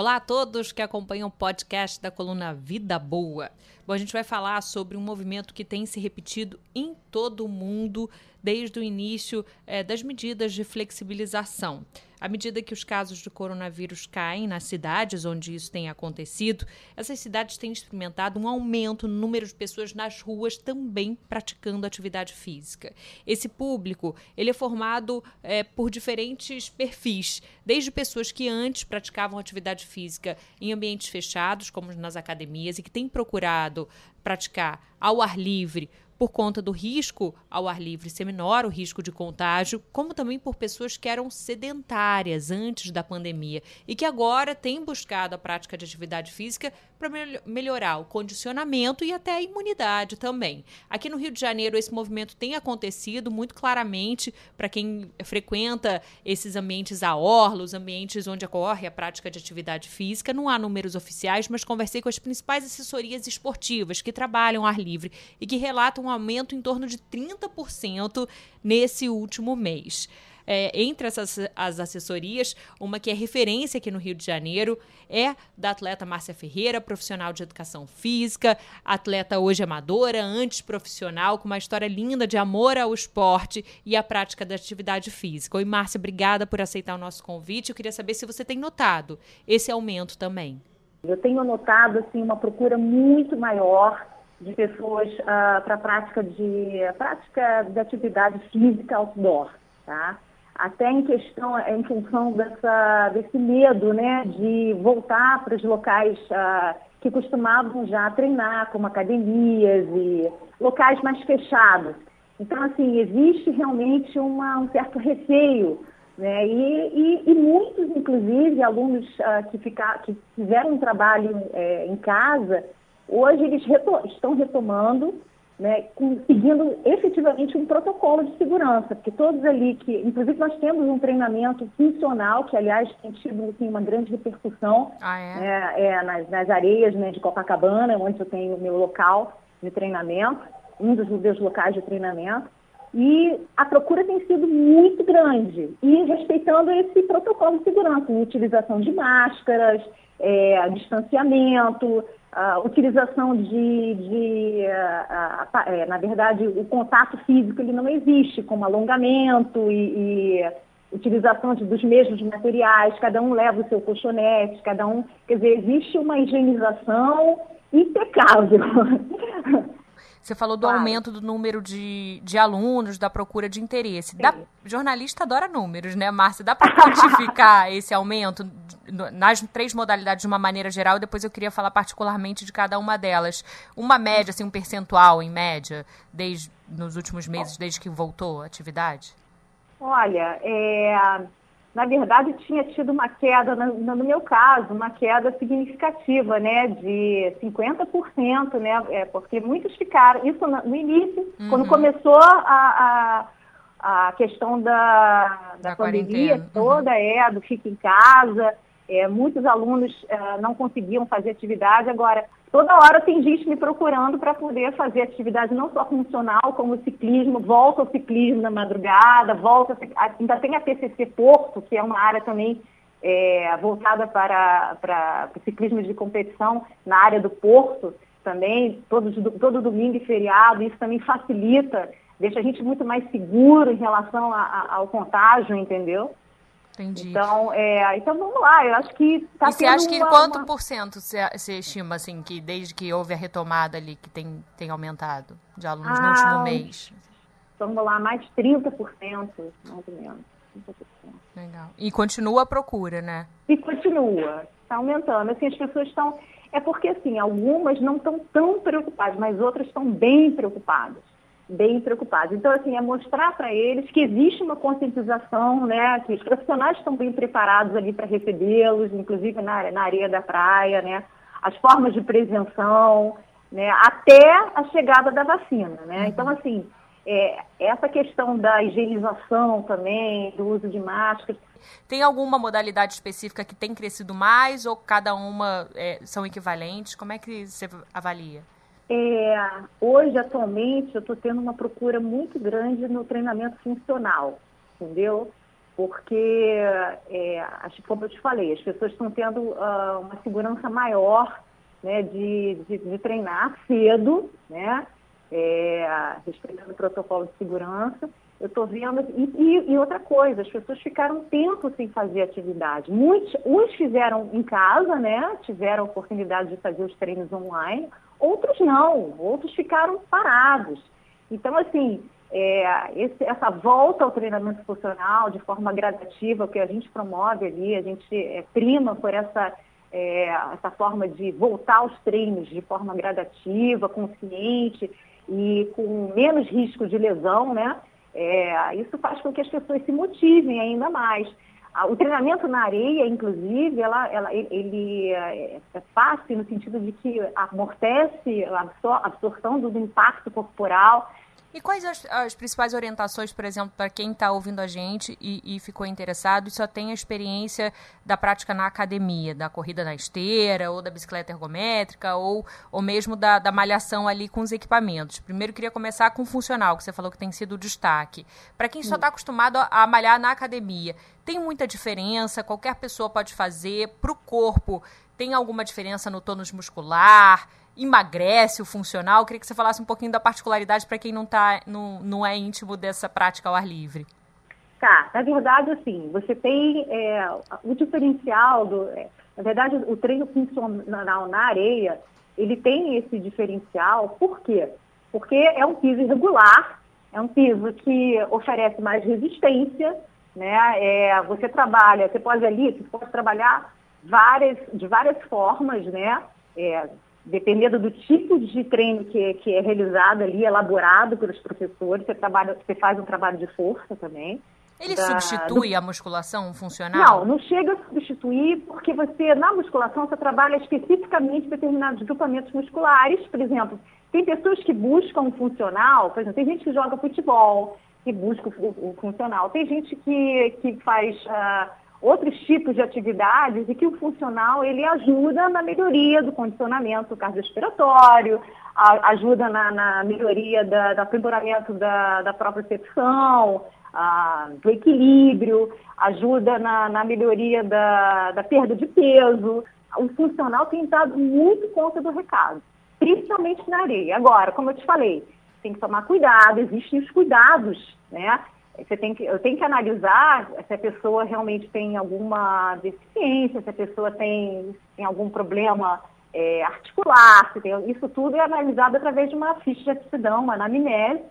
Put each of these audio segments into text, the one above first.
Olá a todos que acompanham o podcast da coluna Vida Boa. Bom, a gente vai falar sobre um movimento que tem se repetido em todo o mundo desde o início é, das medidas de flexibilização. À medida que os casos de coronavírus caem nas cidades onde isso tem acontecido, essas cidades têm experimentado um aumento no número de pessoas nas ruas também praticando atividade física. Esse público ele é formado é, por diferentes perfis, desde pessoas que antes praticavam atividade física em ambientes fechados, como nas academias, e que têm procurado praticar ao ar livre por conta do risco ao ar livre ser menor, o risco de contágio, como também por pessoas que eram sedentárias antes da pandemia e que agora têm buscado a prática de atividade física para melhorar o condicionamento e até a imunidade também. Aqui no Rio de Janeiro, esse movimento tem acontecido muito claramente para quem frequenta esses ambientes a orla, os ambientes onde ocorre a prática de atividade física. Não há números oficiais, mas conversei com as principais assessorias esportivas que trabalham ar livre e que relatam um aumento em torno de 30% nesse último mês é, entre essas as assessorias, uma que é referência aqui no Rio de Janeiro é da atleta Márcia Ferreira, profissional de educação física, atleta hoje amadora, antes profissional, com uma história linda de amor ao esporte e à prática da atividade física. Oi, Márcia, obrigada por aceitar o nosso convite. Eu queria saber se você tem notado esse aumento também. Eu tenho notado assim uma procura muito maior de pessoas uh, para a prática de prática de atividade física outdoor, tá? Até em questão, em função dessa, desse medo né, de voltar para os locais ah, que costumavam já treinar, como academias e locais mais fechados. Então, assim, existe realmente uma, um certo receio, né? E, e, e muitos, inclusive, alunos ah, que, ficar, que fizeram um trabalho é, em casa, hoje eles reto estão retomando né, seguindo efetivamente um protocolo de segurança, porque todos ali que, inclusive nós temos um treinamento funcional, que aliás tem tido assim, uma grande repercussão ah, é? Né, é, nas, nas, areias né, de Copacabana, onde eu tenho o meu local de treinamento, um dos meus locais de treinamento, e a procura tem sido muito grande, e respeitando esse protocolo de segurança, utilização de máscaras, é, distanciamento, a utilização de, de a, a, é, na verdade, o contato físico ele não existe, como alongamento e, e utilização de, dos mesmos materiais, cada um leva o seu colchonete, cada um, quer dizer, existe uma higienização impecável. Você falou do claro. aumento do número de, de alunos, da procura de interesse. Dá, jornalista adora números, né, Márcia? Dá para quantificar esse aumento nas três modalidades de uma maneira geral? E depois eu queria falar particularmente de cada uma delas. Uma média, assim, um percentual em média, desde nos últimos meses, desde que voltou a atividade? Olha, é, na verdade, tinha tido uma queda, no, meu caso, uma queda significativa, né, de 50%, né, é, porque muitos ficaram, isso no, no início, uhum. quando começou a, a, a questão da, da, da pandemia uhum. toda, é, do fica em casa, é, muitos alunos é, não conseguiam fazer atividade, agora Toda hora tem gente me procurando para poder fazer atividade não só funcional, como ciclismo, volta ao ciclismo na madrugada, volta, ainda tem a TCC Porto, que é uma área também é, voltada para, para o ciclismo de competição na área do Porto também, todo, todo domingo e feriado, isso também facilita, deixa a gente muito mais seguro em relação a, a, ao contágio, entendeu? Entendi. Então, é, então vamos lá, eu acho que está E você acha que uma, quanto uma... por cento você estima, assim, que desde que houve a retomada ali, que tem, tem aumentado de alunos ah, no último mês? Vamos lá, mais 30%, mais ou menos. 30%. Legal. E continua a procura, né? E continua, está aumentando. Assim, as pessoas estão... É porque, assim, algumas não estão tão preocupadas, mas outras estão bem preocupadas bem preocupados. Então, assim, é mostrar para eles que existe uma conscientização, né, que os profissionais estão bem preparados ali para recebê-los, inclusive na, na areia da praia, né, as formas de prevenção, né, até a chegada da vacina, né. Uhum. Então, assim, é, essa questão da higienização também, do uso de máscaras. Tem alguma modalidade específica que tem crescido mais ou cada uma é, são equivalentes? Como é que você avalia? É, hoje, atualmente, eu estou tendo uma procura muito grande no treinamento funcional, entendeu? porque, é, como eu te falei, as pessoas estão tendo uh, uma segurança maior né, de, de, de treinar cedo, né, é, respeitando o protocolo de segurança. Eu estou vendo. E, e, e, outra coisa, as pessoas ficaram tempo sem fazer atividade. Muitos, uns fizeram em casa, né? Tiveram a oportunidade de fazer os treinos online, outros não, outros ficaram parados. Então, assim, é, esse, essa volta ao treinamento funcional de forma gradativa, que a gente promove ali, a gente é, prima por essa, é, essa forma de voltar aos treinos de forma gradativa, consciente e com menos risco de lesão, né? É, isso faz com que as pessoas se motivem ainda mais. O treinamento na areia, inclusive, ela, ela, ele é, é fácil no sentido de que amortece a absorção do impacto corporal, e quais as, as principais orientações, por exemplo, para quem está ouvindo a gente e, e, ficou interessado e só tem a experiência da prática na academia, da corrida na esteira, ou da bicicleta ergométrica, ou, ou mesmo da, da malhação ali com os equipamentos? Primeiro, queria começar com o funcional, que você falou que tem sido o destaque. Para quem só está acostumado a, a malhar na academia, tem muita diferença? Qualquer pessoa pode fazer? Para o corpo, tem alguma diferença no tônus muscular? Emagrece o funcional? Eu queria que você falasse um pouquinho da particularidade para quem não, tá, não, não é íntimo dessa prática ao ar livre. Tá, na verdade, assim, você tem é, o diferencial do. É, na verdade, o treino funcional na areia, ele tem esse diferencial, por quê? Porque é um piso irregular, é um piso que oferece mais resistência, né? É, você trabalha, você pode ali, você pode trabalhar várias, de várias formas, né? É, dependendo do tipo de treino que, que é realizado ali, elaborado pelos professores, você, trabalha, você faz um trabalho de força também. Ele da, substitui do... a musculação funcional? Não, não chega a substituir, porque você, na musculação, você trabalha especificamente determinados grupamentos musculares. Por exemplo, tem pessoas que buscam o funcional, por exemplo, tem gente que joga futebol, que busca o, o funcional. Tem gente que, que faz uh, outros tipos de atividades e que o funcional ele ajuda na melhoria do condicionamento cardiorrespiratório, ajuda na, na melhoria da, do aprimoramento da, da própria percepção, do equilíbrio, ajuda na, na melhoria da, da perda de peso. O funcional tem dado muito conta do recado, principalmente na areia. Agora, como eu te falei, tem que tomar cuidado, existem os cuidados, né? Você tem que, eu tenho que analisar se a pessoa realmente tem alguma deficiência, se a pessoa tem, tem algum problema é, articular, se tem, isso tudo é analisado através de uma ficha de aptidão, uma anamnese,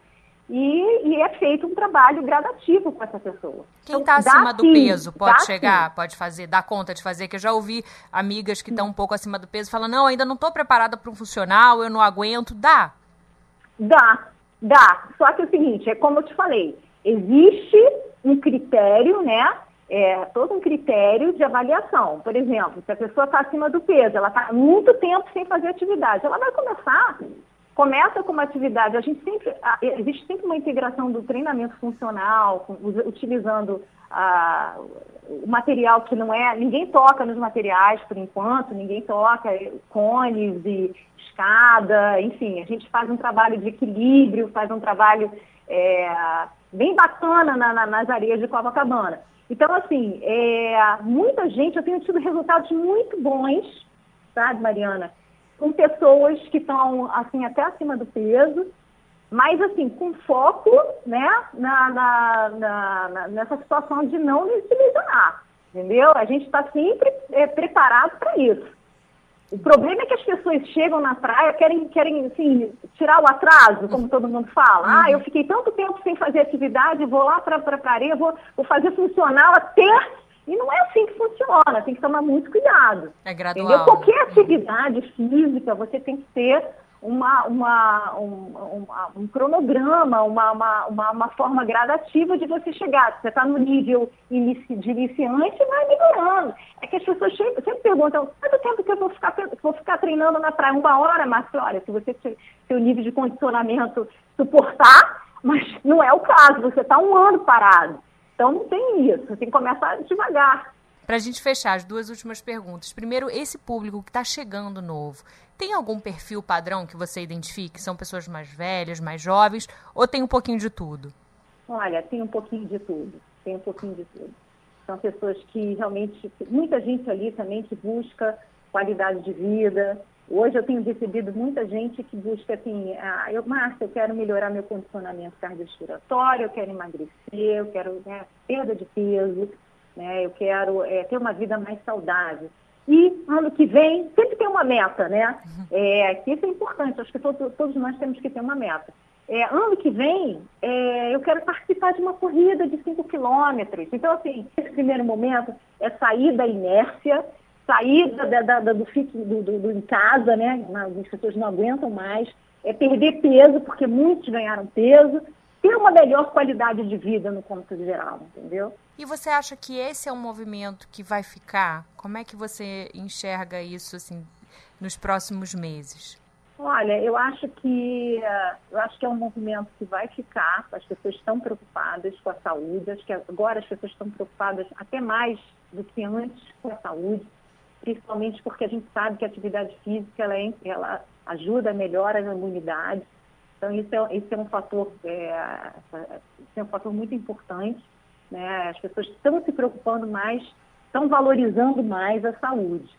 e, e, é feito um trabalho gradativo com essa pessoa. Quem está então, acima do sim, peso pode chegar, sim. pode fazer, dá conta de fazer, que eu já ouvi amigas que estão um pouco acima do peso falando, não, ainda não estou preparada para um funcional, eu não aguento. Dá? Dá, dá. Só que é o seguinte, é como eu te falei, existe um critério, né? É, todo um critério de avaliação. Por exemplo, se a pessoa está acima do peso, ela está muito tempo sem fazer atividade, ela vai começar, começa com uma atividade. A gente sempre, existe sempre uma integração do treinamento funcional, utilizando ah, o material que não é, ninguém toca nos materiais por enquanto, ninguém toca cones e escada, enfim, a gente faz um trabalho de equilíbrio, faz um trabalho é, bem bacana na, na, nas areias de Copacabana. Então, assim, é, muita gente, eu tenho tido resultados muito bons, sabe, Mariana? Com pessoas que estão, assim, até acima do peso, mas, assim, com foco, né, na, na, na nessa situação de não se lesionar, entendeu? A gente está sempre é, preparado para isso. O problema é que as pessoas chegam na praia, querem, querem assim, tirar o atraso, como todo mundo fala. Uhum. Ah, eu fiquei tanto tempo sem fazer atividade, vou lá para a areia, vou, vou fazer funcional até. E não é assim que funciona, tem que tomar muito cuidado. É gradual. Entendeu? Qualquer atividade física, você tem que ter uma, uma, um, um, um cronograma, uma, uma, uma, forma gradativa de você chegar. Você está no nível inici, de iniciante e vai melhorando. É que as pessoas sempre, perguntam, quanto tempo que eu vou ficar, vou ficar treinando na praia? Uma hora, Márcio? Olha, se você seu nível de condicionamento suportar, mas não é o caso, você está um ano parado. Então não tem isso, você tem que começar devagar. Para a gente fechar, as duas últimas perguntas. Primeiro, esse público que está chegando novo, tem algum perfil padrão que você identifique? São pessoas mais velhas, mais jovens, ou tem um pouquinho de tudo? Olha, tem um pouquinho de tudo. tem um pouquinho de tudo. São pessoas que realmente, muita gente ali também que busca qualidade de vida. Hoje eu tenho recebido muita gente que busca assim, ah, eu, Márcia, eu quero melhorar meu condicionamento cardiorrespiratório, eu quero emagrecer, eu quero né, perda de peso, né, eu quero é, ter uma vida mais saudável. E ano que vem, sempre tem uma meta, né? Uhum. É, que isso é importante, acho que todos, todos nós temos que ter uma meta. É, ano que vem, é, eu quero participar de uma corrida de 5 quilômetros. Então, assim, esse primeiro momento é sair da inércia, sair da, da, da, do, do, do, do, em casa, né? As pessoas não aguentam mais, é perder peso, porque muitos ganharam peso, ter uma melhor qualidade de vida no conto geral, entendeu? E você acha que esse é um movimento que vai ficar? Como é que você enxerga isso assim nos próximos meses? Olha, eu acho que eu acho que é um movimento que vai ficar. As pessoas estão preocupadas com a saúde. Acho que agora as pessoas estão preocupadas até mais do que antes com a saúde, principalmente porque a gente sabe que a atividade física ela, é, ela ajuda, melhora a imunidade. Então isso é, isso é um fator é, é um fator muito importante. Né? As pessoas estão se preocupando mais, estão valorizando mais a saúde.